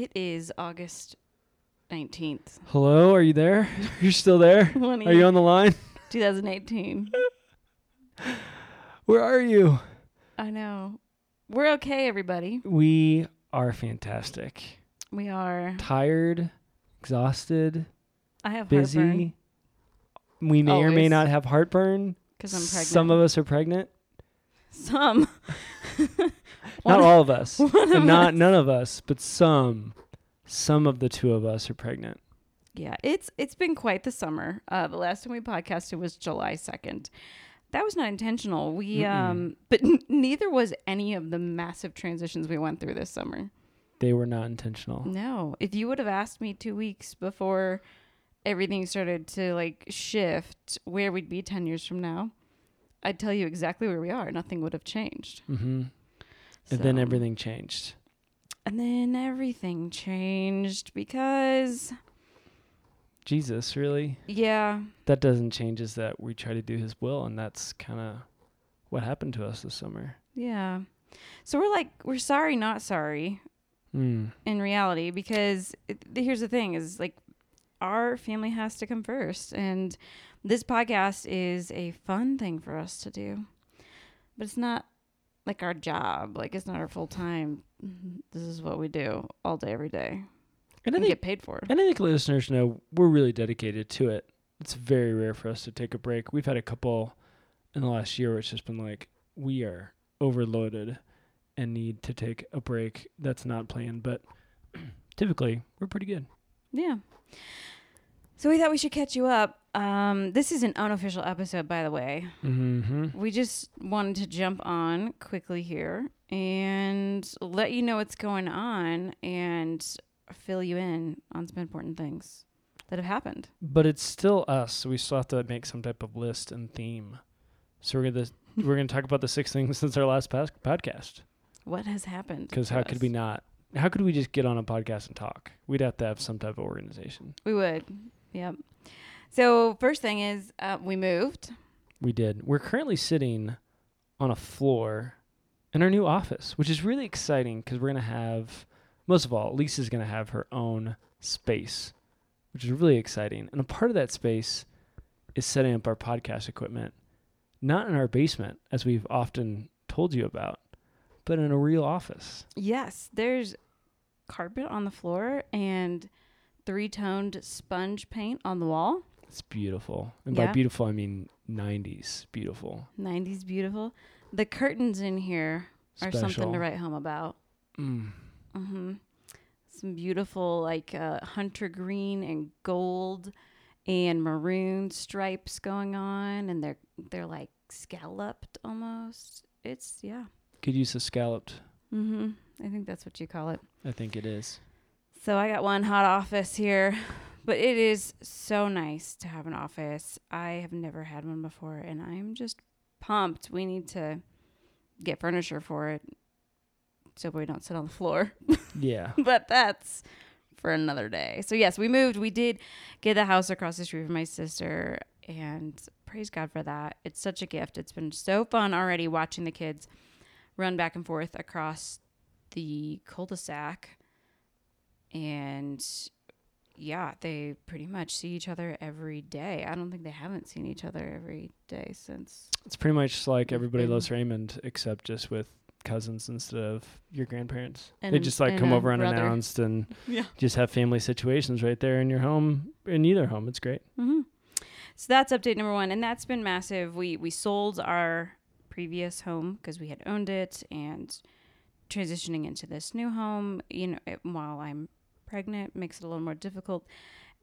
It is August 19th, Hello, are you there? You're still there? Are you on the line? 2018. Where are you? I know. We're okay, everybody. We are fantastic. We are. Tired, exhausted, I have busy. We may or may Always. not have heartburn. because I'm pregnant. Some of us are pregnant. Some. Not all of us. one and of not none of us, but some. Some of the two of us are pregnant. Yeah, it's it's been quite the summer. Uh, the last time we podcasted was July 2nd. That was not intentional. We Mm-mm. um, but n- neither was any of the massive transitions we went through this summer. They were not intentional. No, if you would have asked me two weeks before everything started to like shift, where we'd be ten years from now, I'd tell you exactly where we are. Nothing would have changed. And then everything changed. And then everything changed because, Jesus, really? yeah, That doesn't change is that we try to do his will and that's kind of what happened to us this summer. yeah. So we're like, we're sorry, not sorry. Mm. in reality because it, here's the thing is like our family has to come first and this podcast is a fun thing for us to do but it's not like our job like it's not our full time this is what we do all day every day And I and think get paid for it. And I think listeners know we're really dedicated to it. It's very rare for us to take a break. We've had a couple in the last year where it's just been like, we are overloaded and need to take a break. That's not planned, but typically we're pretty good. yeah so we thought we should catch you up um, this is an unofficial episode by the way Mm-hmm. We just wanted to jump on quickly here and let you know what's going on and fill you in on some important things that have happened. But it's still us, so we still have to make some type of list and theme. So we're gonna we're gonna talk about the six things since our last pas- podcast. What has happened? Because how could we not? How could we just get on a podcast and talk? We'd have to have some type of organization. We would. Yep. So first thing is uh, we moved. We did. We're currently sitting on a floor in our new office, which is really exciting because we're going to have, most of all, Lisa's going to have her own space, which is really exciting. And a part of that space is setting up our podcast equipment, not in our basement, as we've often told you about, but in a real office. Yes, there's carpet on the floor and three-toned sponge paint on the wall. It's beautiful. And by beautiful, I mean 90s beautiful. 90s beautiful. The curtains in here are something to write home about. Mm. hmm Some beautiful like uh, hunter green and gold and maroon stripes going on, and they're they're like scalloped almost. It's yeah. Could use a scalloped. Mm-hmm. I think that's what you call it. I think it is. So I got one hot office here, but it is so nice to have an office. I have never had one before, and I'm just pumped. We need to get furniture for it so we don't sit on the floor. Yeah. but that's for another day. So yes, we moved. We did get a house across the street from my sister, and praise God for that. It's such a gift. It's been so fun already watching the kids run back and forth across the cul-de-sac, and yeah, they pretty much see each other every day. I don't think they haven't seen each other every day since. It's pretty much like everybody loves Raymond, except just with cousins instead of your grandparents. And they just like come over brother. unannounced and Yeah. just have family situations right there in your home, in either home. It's great. hmm So that's update number one, and that's been massive. We we sold our previous home because we had owned it, and transitioning into this new home, you know, it, while I'm pregnant, makes it a little more difficult.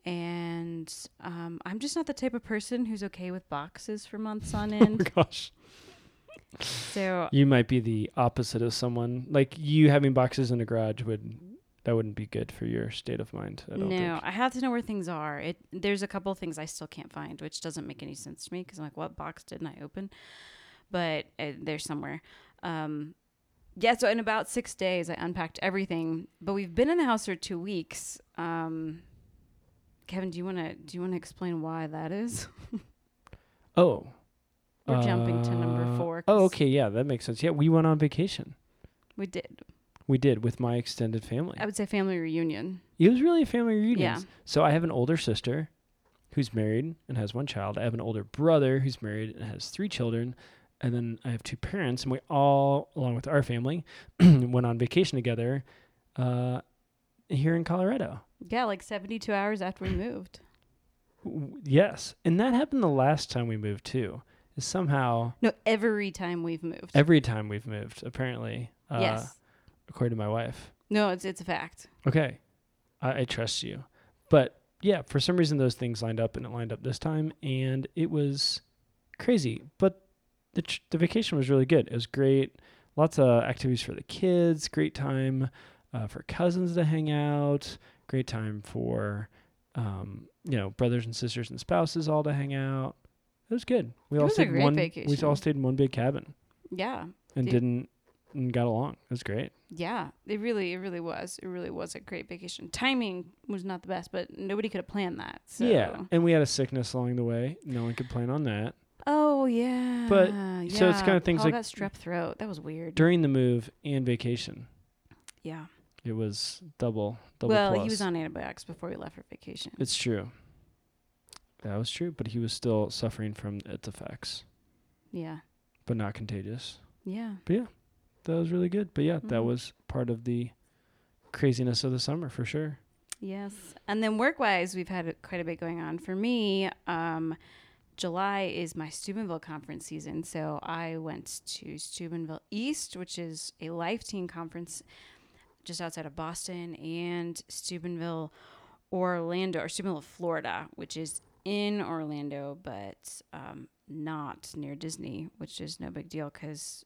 And um, I'm just not the type of person who's okay with boxes for months on end. Oh end. gosh. so You might be the opposite of someone like you having boxes in a garage would that wouldn't be good for your state of mind. I don't no, think. I have to know where things are. It there's a couple of things I still can't find, which doesn't make any sense to me because I'm like, what box didn't I open? But uh, they're somewhere. Um, yeah, so in about six days, I unpacked everything. But we've been in the house for two weeks. Um, Kevin, do you want to do you want to explain why that is? Oh. We're jumping to number Uh, four, Oh, okay, yeah, that makes sense. Yeah, we went on vacation. We did. We did with my extended family. I would say family reunion. It was really a family reunion. Yeah. So I have an older sister who's married and has one child. I have an older brother who's married and has three children. And then I have two parents, and we all, along with our family, went on vacation together uh, here in Colorado. Yeah, like 72 hours after we moved. Yes. And that happened the last time we moved, too. Is somehow No, every time we've moved. every time we've moved, apparently, uh, yes. according to my wife. No, it's it's a fact. Okay, I, I trust you. But yeah, for some reason those things lined up, and it lined up this time, and it was crazy. But the tr- the vacation was really good. It was great. Lots of activities for the kids. Great time uh, for cousins to hang out. Great time for um, you know brothers and sisters and spouses all to hang out. It was good. We It all was stayed in great one. We all stayed in one big cabin Yeah. and Did- didn't and got along. It was great. Yeah. It really it really was. It really was a great vacation. Timing was not the best, but nobody could have planned that. So. Yeah, and we had a sickness along the way. No one could plan on that. Oh yeah. But- so it's kinda things Paul like- got strep throat. That was weird. during the move and vacation. yeah. It was double double Well, plus. he was on antibiotics before we left for vacation. It's true. That was true, but he was still suffering from its effects, Yeah. but not contagious. Yeah. But yeah, that was really good. But yeah, that Mhm. was part of the craziness of the summer for sure. Yes. And then work wise, we've had quite a bit going on. For me, um, July is my Steubenville conference season. So I went to Steubenville East, which is a Life Teen conference just outside of Boston, and Steubenville, Orlando, or Steubenville, Florida, which is in Orlando, but um, not near Disney, which is no big deal because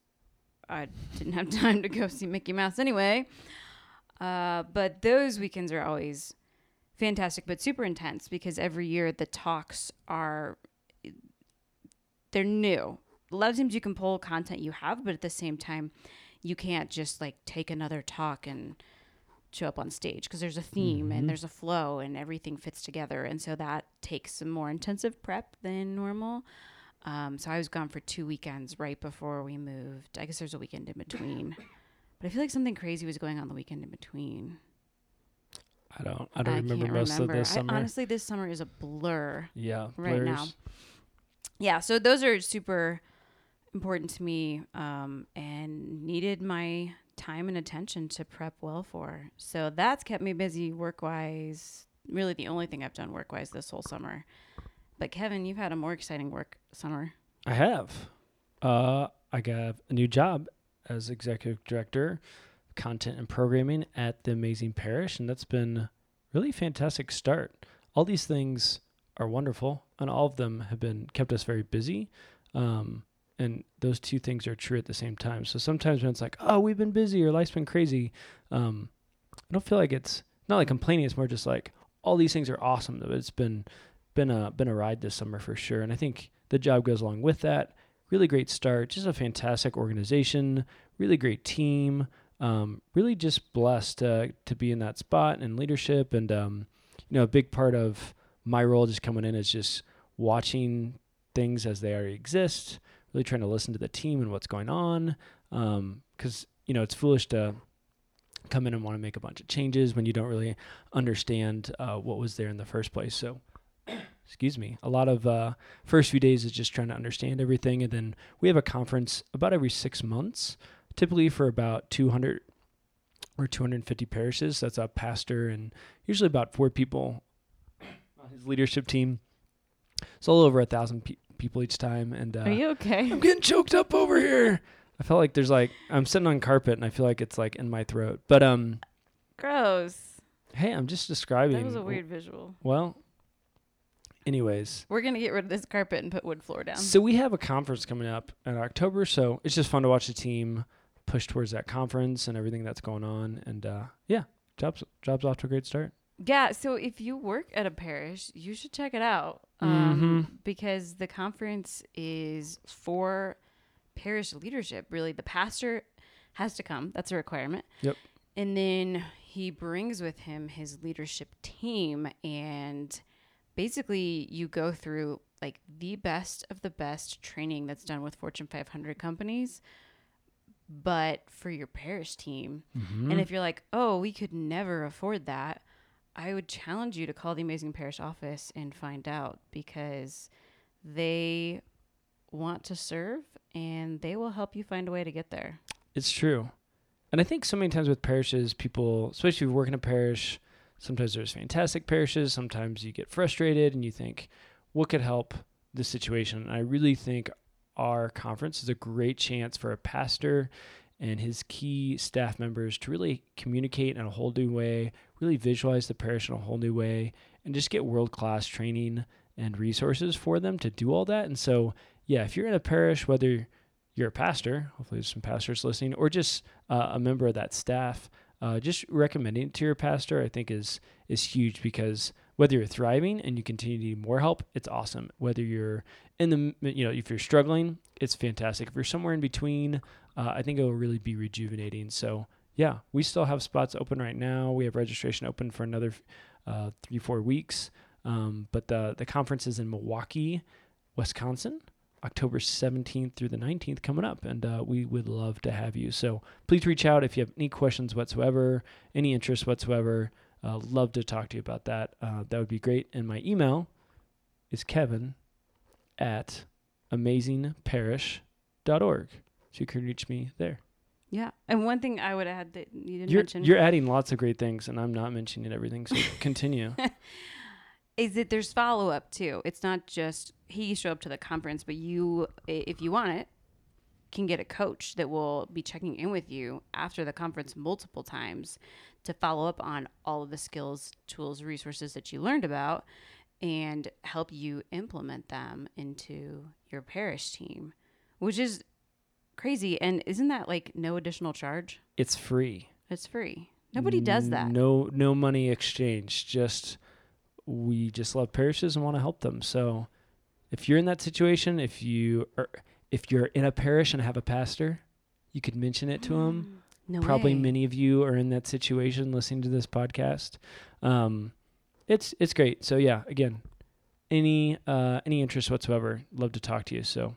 I didn't have time to go see Mickey Mouse anyway. Uh, but those weekends are always fantastic, but super intense because every year the talks are they're new. A lot of times you can pull content you have, but at the same time, you can't just like take another talk and show up on stage because there's a theme Mhm. and there's a flow and everything fits together. And so that takes some more intensive prep than normal. Um, so I was gone for two weekends right before we moved. I guess there's a weekend in between. But I feel like something crazy was going on the weekend in between. I don't I don't remember can't most remember. of this summer. I, honestly, this summer is a blur yeah, right now. Yeah, so those are super important to me um, and needed my time and attention to prep well for. So that's kept me busy work wise. Really, the only thing I've done work wise this whole summer. But Kevin, you've had a more exciting work summer. I have. Uh, I got a new job as executive director, content and programming at the Amazing Parish, and that's been really fantastic start. All these things are wonderful, and all of them have been kept us very busy. Um, and those two things are true at the same time. So sometimes when it's like, oh, we've been busy or life's been crazy, um, I don't feel like it's not like complaining. It's more just like all these things are awesome. It's been been a been a ride this summer for sure. And I think the job goes along with that. Really great start. Just a fantastic organization. Really great team. Um, really just blessed uh, to be in that spot and leadership. And um, you know, a big part of my role just coming in is just watching things as they already exist. Really trying to listen to the team and what's going on. Because you know, it's foolish to come in and want to make a bunch of changes when you don't really understand uh, what was there in the first place. So excuse me, a lot of uh, first few days is just trying to understand everything, and then we have a conference about every six months, typically for about 200 or 250 parishes. That's a pastor and usually about four people on his leadership team. It's a little over a thousand pe- people each time, and uh, Are you okay? I'm getting choked up over here. I felt like there's like I'm sitting on carpet and I feel like it's like in my throat. But um, Gross. hey, I'm just describing. That was a weird visual. Well, anyways, We're gonna get rid of this carpet and put wood floor down. So we have a conference coming up in October, so it's just fun to watch the team push towards that conference and everything that's going on. And uh, yeah, jobs jobs off to a great start. Yeah, so if you work at a parish, you should check it out Mm-hmm. um, because the conference is for parish leadership. Really, the pastor has to come; that's a requirement. Yep. And then he brings with him his leadership team, and basically, you go through like the best of the best training that's done with Fortune 500 companies but for your parish team. Mhm. And if you're like, oh, we could never afford that, I would challenge you to call the Amazing Parish office and find out because they want to serve and they will help you find a way to get there. It's true. And I think so many times with parishes, people, especially if you work in a parish, sometimes there's fantastic parishes. Sometimes you get frustrated and you think, what could help this situation? And I really think our conference is a great chance for a pastor and his key staff members to really communicate in a whole new way, really visualize the parish in a whole new way, and just get world class training and resources for them to do all that. And so, yeah, if you're in a parish, whether you're a pastor, hopefully there's some pastors listening, or just uh, a member of that staff, uh, just recommending it to your pastor, I think is is huge because whether you're thriving and you continue to need more help, it's awesome. Whether you're in the, you know, if you're struggling, it's fantastic. If you're somewhere in between, uh, I think it will really be rejuvenating. So yeah, we still have spots open right now. We have registration open for another uh, three, four weeks. Um, but the the conference is in Milwaukee, Wisconsin. October 17th through the 19th coming up, and uh, we would love to have you. So please reach out if you have any questions whatsoever, any interest whatsoever. Uh, love to talk to you about that. Uh, that would be great. And my email is kevin at amazingparish.org. So you can reach me there. Yeah. And one thing I would add that you didn't You're, mention you're adding lots of great things, and I'm not mentioning everything. So continue. is that there's follow up too. It's not just he show up to the conference, but you, if you want it, can get a coach that will be checking in with you after the conference multiple times to follow up on all of the skills, tools, resources that you learned about and help you implement them into your parish team, which is crazy. And isn't that like no additional charge? it's free. It's free. Nobody does that. No, no money exchange. Just we just love parishes and want to help them. So if you're in that situation, if you are, if you're in a parish and have a pastor, you could mention it to him. No Probably way. many of you are in that situation listening to this podcast. Um, it's it's great. So yeah, again, any uh, any interest whatsoever, love to talk to you. So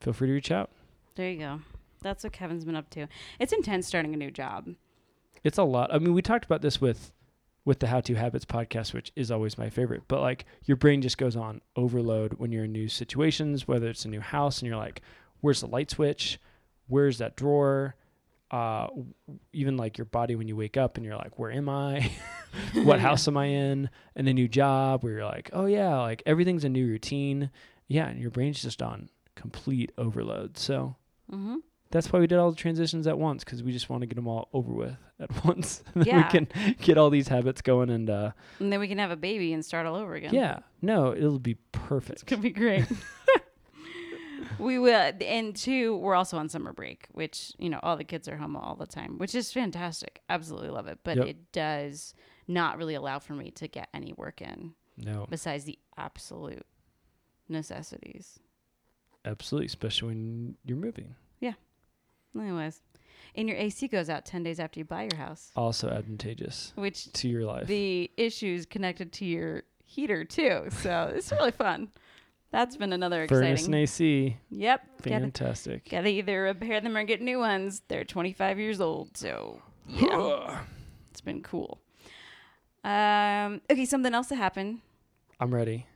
feel free to reach out. There you go. That's what Kevin's been up to. It's intense starting a new job. it's a lot. I mean, we talked about this with with the How to Habits podcast, which is always my favorite. But like your brain just goes on overload when you're in new situations, whether it's a new house and you're like, where's the light switch? Where's that drawer? Uh, even like your body when you wake up and you're like, where am I? what house am I in? And a new job where you're like, oh yeah, like everything's a new routine. Yeah, and your brain's just on complete overload. So Mm-hmm. that's why we did all the transitions at once because we just want to get them all over with at once. And then Yeah. we can get all these habits going and uh, And then we can have a baby and start all over again. yeah, no, it'll be perfect. It's gonna be great. We will, and two, we're also on summer break, which you know all the kids are home all the time, which is fantastic. Absolutely love it, but Yep. it does not really allow for me to get any work in No, besides the absolute necessities. absolutely, especially when you're moving. Yeah. Anyways, and your AC goes out ten days after you buy your house, Also advantageous which to your life. the issues connected to your heater too. So it's really fun. That's been another Furnace exciting. and AC, Yep. Gotta, fantastic. gotta either repair them or get new ones. They're 25 years old, so yeah, it's been cool. Um, okay, something else that happened. I'm ready.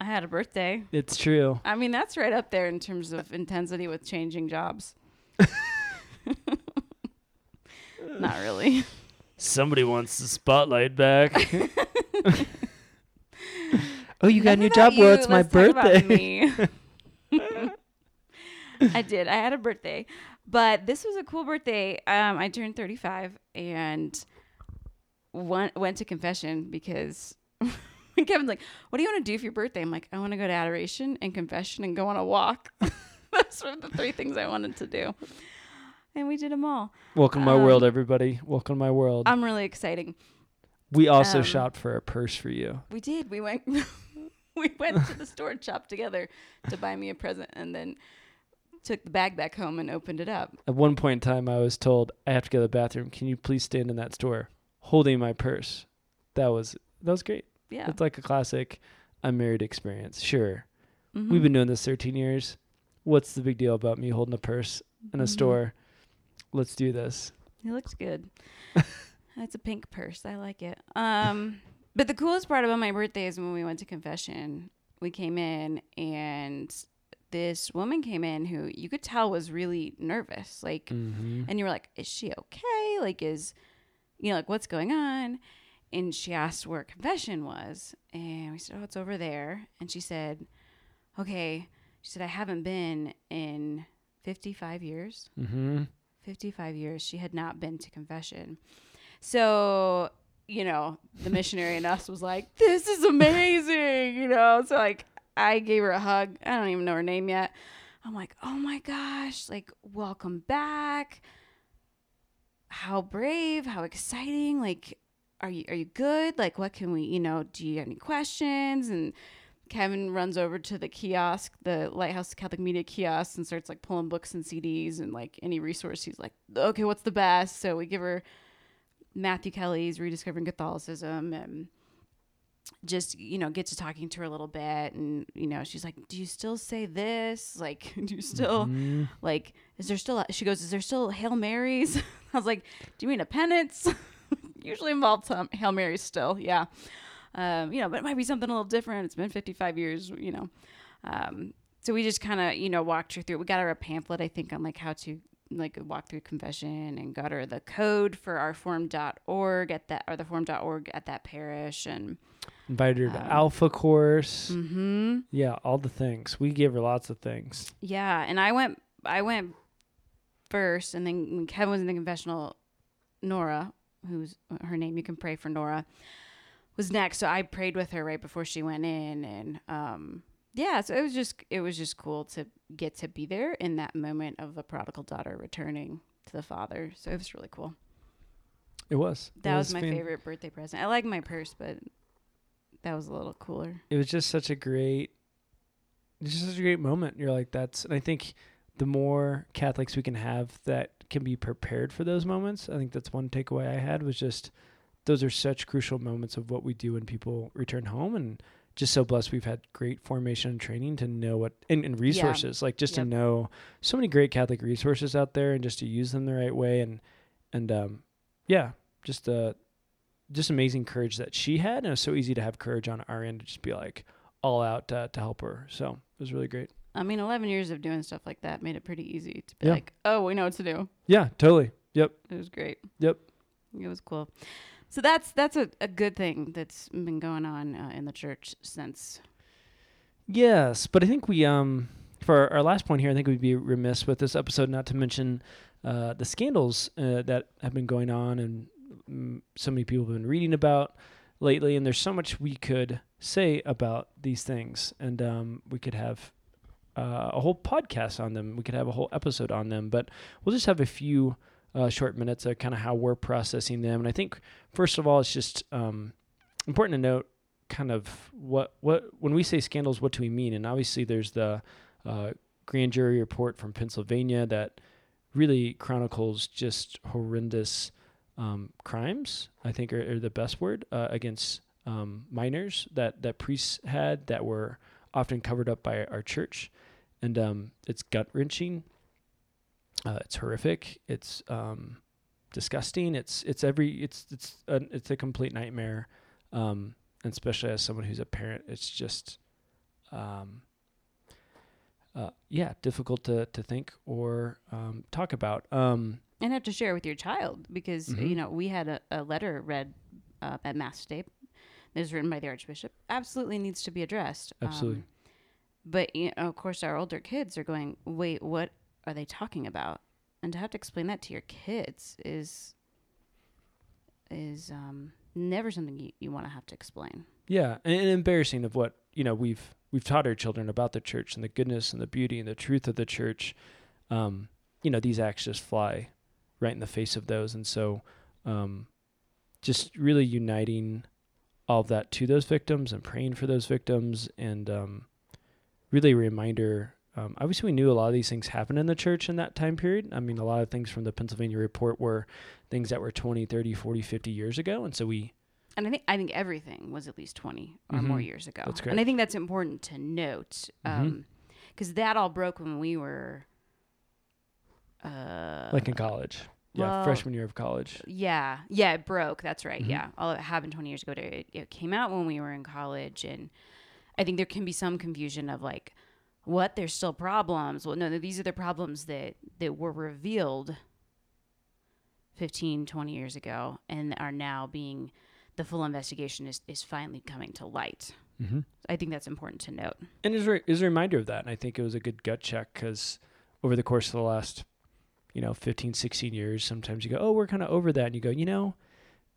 I had a birthday. It's true. I mean, that's right up there in terms of intensity with changing jobs. Not really. Somebody wants the spotlight back. oh, you got a new job? Well, it's my let's birthday. I did. I had a birthday, but this was a cool birthday. Um, I turned 35 and went went to confession because Kevin's like, "What do you want to do for your birthday?" I'm like, "I want to go to adoration and confession and go on a walk." Those were the three things I wanted to do, and we did them all. Welcome to my Um, world, everybody. Welcome to my world. I'm really exciting. we also um, shopped for a purse for you. We did. We went. we went to the store and shopped together to buy me a present, and then took the bag back home and opened it up. At one point in time, I was told I have to go to the bathroom. Can you please stand in that store, holding my purse? That was that was great. Yeah, It's like a classic I'm married experience. Sure, Mhm. we've been doing this 13 years. What's the big deal about me holding a purse in a Mhm. store? let's do this. It looks good. It's a pink purse. I like it. Um, but the coolest part about my birthday is when we went to confession. We came in and this woman came in who you could tell was really nervous. Like, Mm-hmm. and you were like, "Is she okay? Like, is you know, like what's going on?" And she asked where confession was, and we said, "Oh, it's over there." And she said, "Okay." She said, "I haven't been in 55 years." Mm-hmm. 55 years she had not been to confession so you know the missionary in us was like this is amazing you know? So like i gave her a hug. I don't even know her name yet. I'm like oh my gosh like welcome back. How brave how exciting like are you are you good? Like what can we you know do you have any questions? And Kevin runs over to the kiosk, the Lighthouse Catholic Media kiosk, and starts like pulling books and CDs and like any resource. He's like, okay, what's the best? So we give her Matthew Kelly's Rediscovering Catholicism and just, you know, get to talking to her a little bit. And, you know, she's like, do you still say this? Like, do you still, Mm-hmm. like, is there still, a, she goes, is there still Hail Marys? I was like, do you mean a penance? Usually involves um, Hail Marys still. Yeah um, you know, but it might be something a little different. It's been 55 years, you know. Um, so we just kind of, you know, walked her through. We got her a pamphlet, I think, on like how to like a walk through confession and got her the code for our Formed.org at that or the Formed.org at that parish and Invited her to Um, Alpha course. mm-hmm. Yeah, all the things. We gave her lots of things. yeah and i went i went first and then when kevin was in the confessional nora who's her name you can pray for nora was next so i prayed with her right before she went in and um yeah so it was just it was just cool to get to be there in that moment of a prodigal daughter returning to the father so it was really cool It was. It that was, my fan- favorite birthday present i like my purse but that was a little cooler It was just such a great, just such a great moment. You're like, that's, and I think the more Catholics we can have that can be prepared for those moments, I think that's one takeaway I had was just those are such crucial moments of what we do when people return home and just so blessed we've had great formation and training to know what and, and resources like just Yep. to know so many great catholic resources out there and just to use them the right way and and um yeah just uh just amazing courage that she had and it was so easy to have courage on our end to just be like all out to, to help her so it was really great i mean 11 years of doing stuff like that made it pretty easy to be Yeah. like oh we know what to do yeah totally yep It was great. Yep. It was cool. So that's that's a, a good thing that's been going on uh, in the church since. Yes, but I think we um for our last point here, I think we'd be remiss with this episode not to mention uh, the scandals uh, that have been going on and mm, so many people have been reading about lately. And there's so much we could say about these things, and um, we could have uh, a whole podcast on them. We could have a whole episode on them, but we'll just have a few uh, short minutes of kind of how we're processing them. And I think first of all, it's just um, important to note kind of what what when we say scandals, what do we mean? And obviously, there's the uh, grand jury report from Pennsylvania that really chronicles just horrendous um, crimes. I think are, are the best word uh, against um, minors that that priests had that were often covered up by our church, and um, it's gut wrenching. Uh, it's horrific. It's um, disgusting. It's it's every it's it's a, it's a complete nightmare. Um, and especially as someone who's a parent, it's just, um, uh, yeah, difficult to, to think or um, talk about. Um, And have to share with your child because Mhm. you know we had a, a letter read uh, at mass today. It was written by the archbishop. Absolutely needs to be addressed. Absolutely. Um, but you know, of course, our older kids are going, "Wait, what are they talking about?" And to have to explain that to your kids is is um, never something you, you want to have to explain. yeah, and, and embarrassing of what you know we've we've taught our children about the church and the goodness and the beauty and the truth of the church. Um, you know, these acts just fly right in the face of those, and so um, just really uniting all of that to those victims and praying for those victims and um, really a reminder um, obviously we knew a lot of these things happened in the church in that time period i mean a lot of things from the pennsylvania report were things that were 20 30 40 50 years ago and so we And I think I think everything was at least twenty or more Mhm. years ago. That's great. And I think that's important to note because that all broke when we were Uh, like in college. Yeah, well, freshman year of college. Yeah, yeah, it broke. That's right. Mhm. Yeah, all it happened 20 years ago. It, it came out when we were in college, and I think there can be some confusion of like, what? There's still problems. Well, no, these are the problems that that were revealed 15, 20 years ago, and are now being the full investigation is is finally coming to light. Mm-hmm. I think that's important to note. And re- it a reminder of that. And I think it was a good gut check because over the course of the last, you know, 15, 16 years, sometimes you go, oh, we're kind of over that. And you go, you know,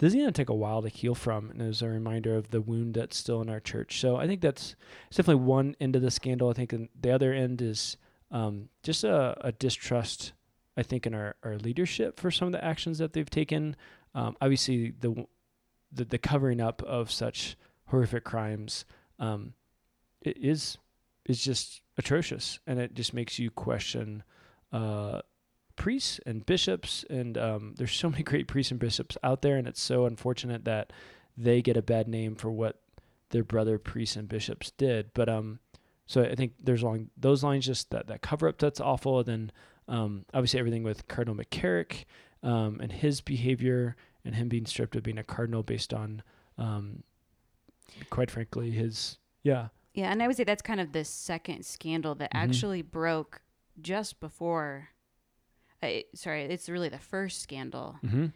this is going to take a while to heal from. And was a reminder of the wound that's still in our church. So I think that's it's definitely one end of the scandal. I think the other end is um, just a, a, distrust, I think, in our, our leadership for some of the actions that they've taken. Um, obviously, the, the, the covering up of such horrific crimes um, is just atrocious, and it just makes you question uh, priests and bishops. And um, there's so many great priests and bishops out there, and it's so unfortunate that they get a bad name for what their brother priests and bishops did. But um, so I think there's along those lines just that that cover up that's awful. And then um, obviously everything with Cardinal McCarrick um, and his behavior and him being stripped of being a cardinal based on um, quite frankly, his yeah. Yeah, and I would say that's kind of the second scandal that mm-hmm. actually broke just before. Uh, sorry, it's really the first scandal, mm-hmm.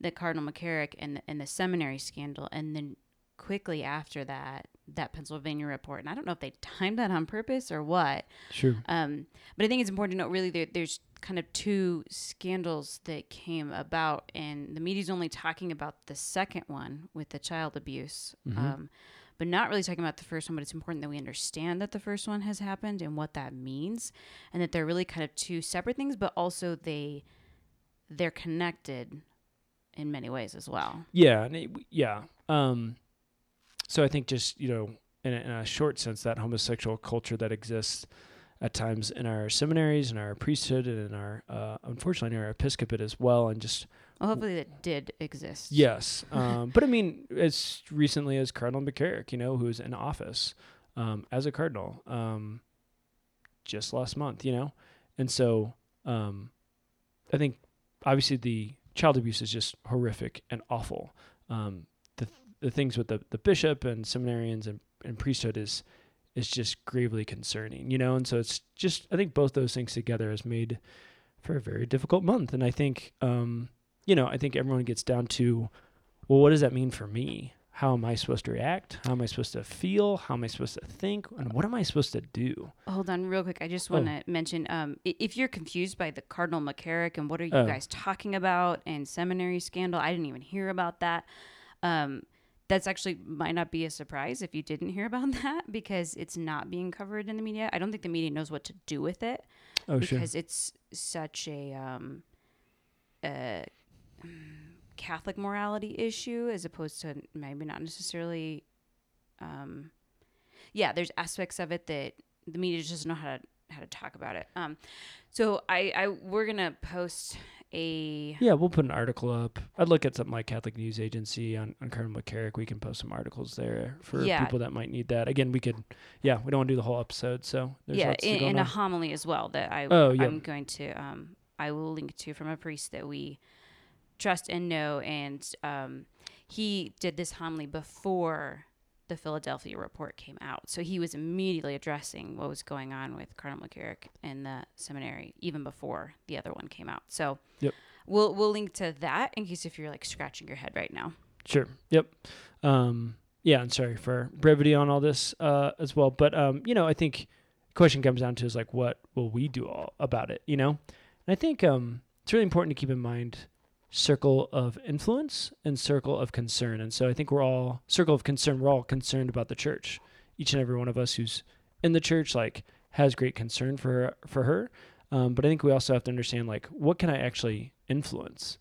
the Cardinal McCarrick and the, and the seminary scandal, and then quickly after that, that Pennsylvania report. And I don't know if they timed that on purpose or what. Sure. Um, but I think it's important to note really there, there's kind of two scandals that came about, and the media's only talking about the second one with the child abuse. Mm-hmm. Um, but not really talking about the first one. But it's important that we understand that the first one has happened and what that means, and that they're really kind of two separate things, but also they they're connected in many ways as well. Yeah, yeah. Um, so I think just you know, in a, in a short sense, that homosexual culture that exists at times in our seminaries, in our priesthood, and in our uh, unfortunately in our episcopate as well, and just well, hopefully that did exist. Yes, um, but I mean, as recently as Cardinal McCarrick, you know, who's in office um, as a cardinal um, just last month, you know, and so um, I think obviously the child abuse is just horrific and awful. Um, the the things with the the bishop and seminarians and, and priesthood is is just gravely concerning, you know? And so it's just, I think both those things together has made for a very difficult month. And I think, um, you know, I think everyone gets down to, well, what does that mean for me? How am I supposed to react? How am I supposed to feel? How am I supposed to think? And what am I supposed to do? Hold on, real quick. I just want to oh. mention um, if you're confused by the Cardinal McCarrick and what are you oh. guys talking about and seminary scandal, I didn't even hear about that. Um, that's actually might not be a surprise if you didn't hear about that because it's not being covered in the media. I don't think the media knows what to do with it oh, because sure. it's such a um, a Catholic morality issue as opposed to maybe not necessarily. Um, yeah, there's aspects of it that the media just doesn't know how to how to talk about it. Um, so I, I we're gonna post a yeah we'll put an article up i'd look at something like catholic news agency on, on cardinal mccarrick we can post some articles there for yeah. people that might need that again we could yeah we don't want to do the whole episode so yeah in, in a homily as well that i oh, yeah. i'm going to um i will link to from a priest that we trust and know and um he did this homily before the Philadelphia report came out. So he was immediately addressing what was going on with Cardinal McCarrick in the seminary even before the other one came out. So yep. we'll we'll link to that in case if you're like scratching your head right now. Sure. Yep. Um, yeah, and sorry for brevity on all this uh, as well, but um, you know, I think the question comes down to is like, what will we do all about it? You know, and I think um, it's really important to keep in mind circle of influence and circle of concern. And so I think we're all circle of concern. We're all concerned about the church. Each and every one of us who's in the church like has great concern for her, for her. Um, but I think we also have to understand like what can I actually influence?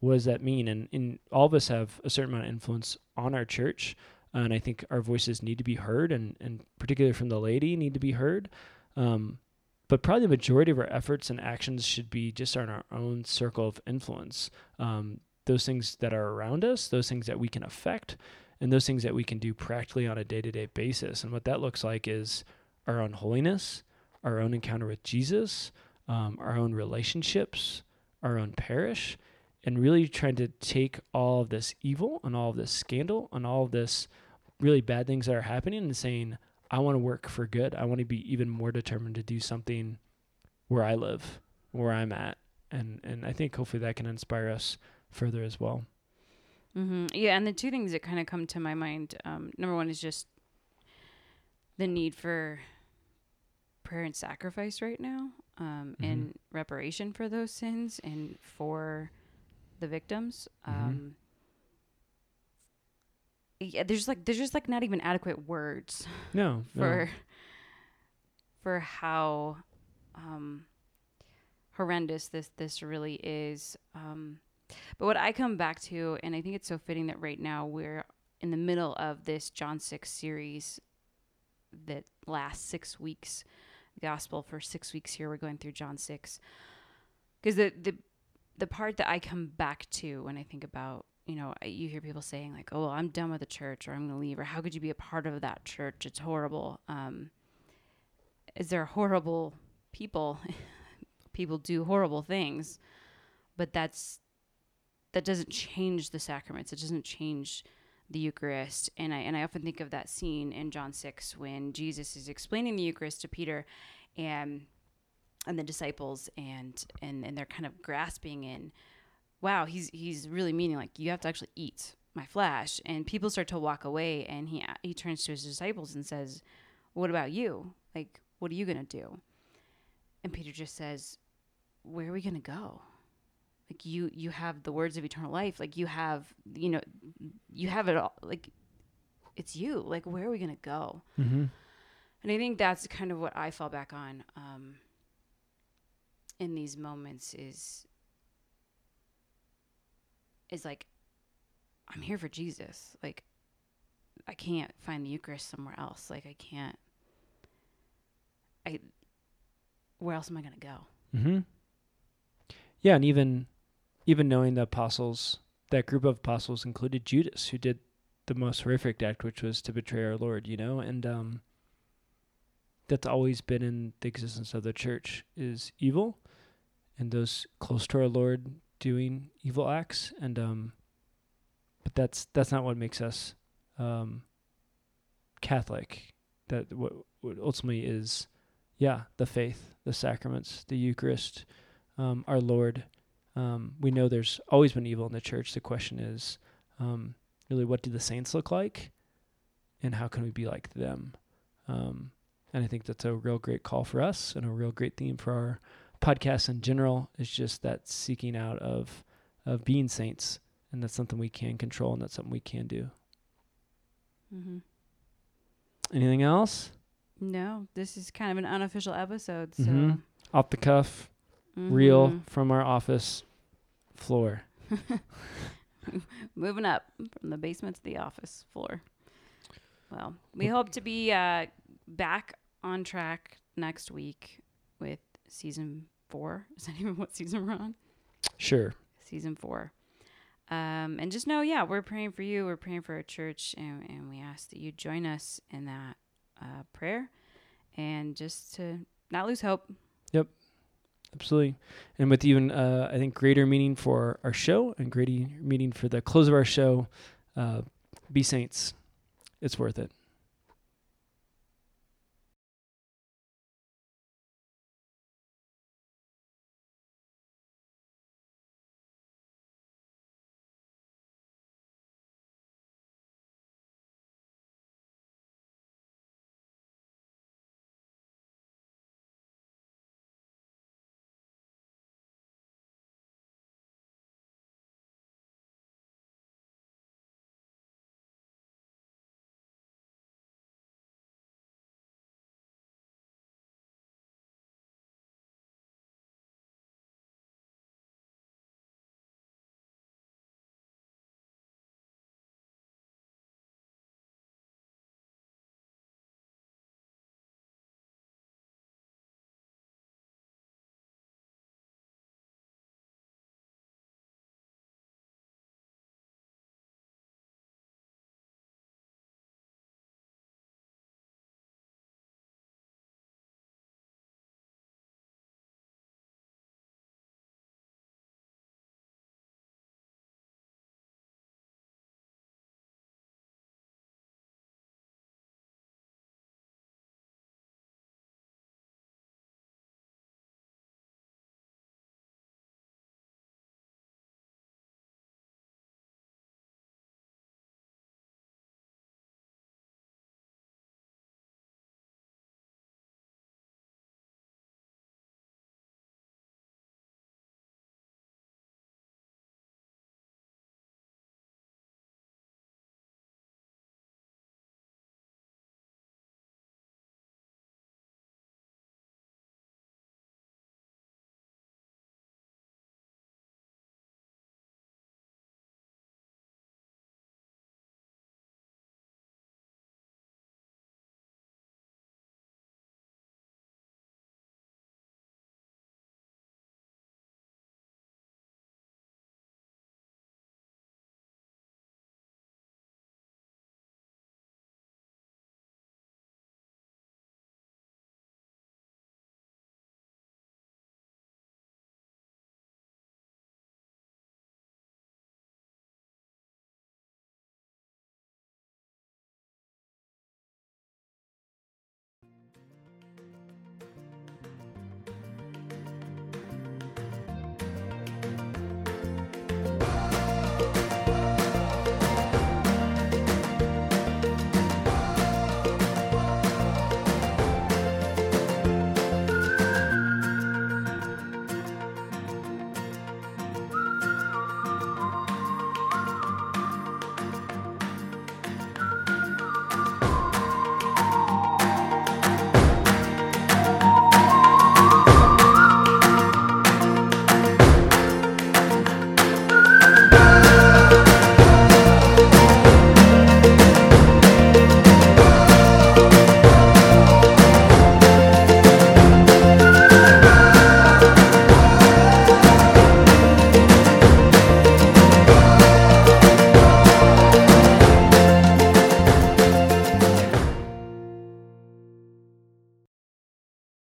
What does that mean? And, and all of us have a certain amount of influence on our church. And I think our voices need to be heard, and, and particularly from the laity, need to be heard. Um, but probably the majority of our efforts and actions should be just on our own circle of influence. Um, those things that are around us, those things that we can affect, and those things that we can do practically on a day to day basis. And what that looks like is our own holiness, our own encounter with Jesus, um, our own relationships, our own parish, and really trying to take all of this evil and all of this scandal and all of this really bad things that are happening and saying, I want to work for good. I want to be even more determined to do something where I live, where I'm at. And, and I think hopefully that can inspire us further as well. Mm-hmm. Yeah, and the two things that kind of come to my mind, um, number one is just the need for prayer and sacrifice right now, um, Mhm. and reparation for those sins and for the victims. Mhm. Um, yeah, there's like there's just like not even adequate words No, no. for for how um, horrendous this this really is. Um, but what I come back to, and I think it's so fitting that right now we're in the middle of this John six series that lasts six weeks, gospel for six weeks. Here we're going through John six, because the the the part that I come back to when I think about you know, you hear people saying like, "Oh, I'm done with the church," or "I'm going to leave," or "How could you be a part of that church? It's horrible." Um, is there horrible people? people do horrible things, but that's that doesn't change the sacraments. It doesn't change the Eucharist. And I and I often think of that scene in John six when Jesus is explaining the Eucharist to Peter, and and the disciples, and and and they're kind of grasping in wow, he's he's really meaning like you have to actually eat my flesh. And people start to walk away, and he he turns to his disciples and says, "What about you? Like, what are you gonna do?" And Peter just says, "Where are we gonna go? Like you you have the words of eternal life. Like you have you know you have it all. Like it's you. Like where are we gonna go?" Mm-hmm. And I think that's kind of what I fall back on um, in these moments is is like I'm here for Jesus. Like I can't find the Eucharist somewhere else. Like I can't. I. Where else am I gonna go? Mm-hmm. Yeah, and even even knowing the apostles, that group of apostles included Judas, who did the most horrific act, which was to betray our Lord. You know, and um, that's always been in the existence of the church is evil, and those close to our Lord doing evil acts, and um, but that's that's not what makes us um, Catholic. That what, what ultimately is, yeah, the faith, the sacraments, the Eucharist, um, our Lord. Um, we know there's always been evil in the church. The question is, um, really, what do the saints look like, and how can we be like them? Um, and I think that's a real great call for us, and a real great theme for our podcast in general. Is just that seeking out of of being saints, and that's something we can control, and that's something we can do. Mm-hmm. Anything else? No, this is kind of an unofficial episode. So Mhm. Off the cuff, real Mhm. from our office floor. moving up from the basement to the office floor. Well, we hope to be uh, back on track next week with season four. Is that even what season we're on? Sure. Season four. Um, and just know, yeah, we're praying for you. We're praying for our church, and, and we ask that you join us in that uh, prayer, and just to not lose hope. Yep, absolutely. And with even, uh, I think, greater meaning for our show and greater meaning for the close of our show, uh, be saints. It's worth it.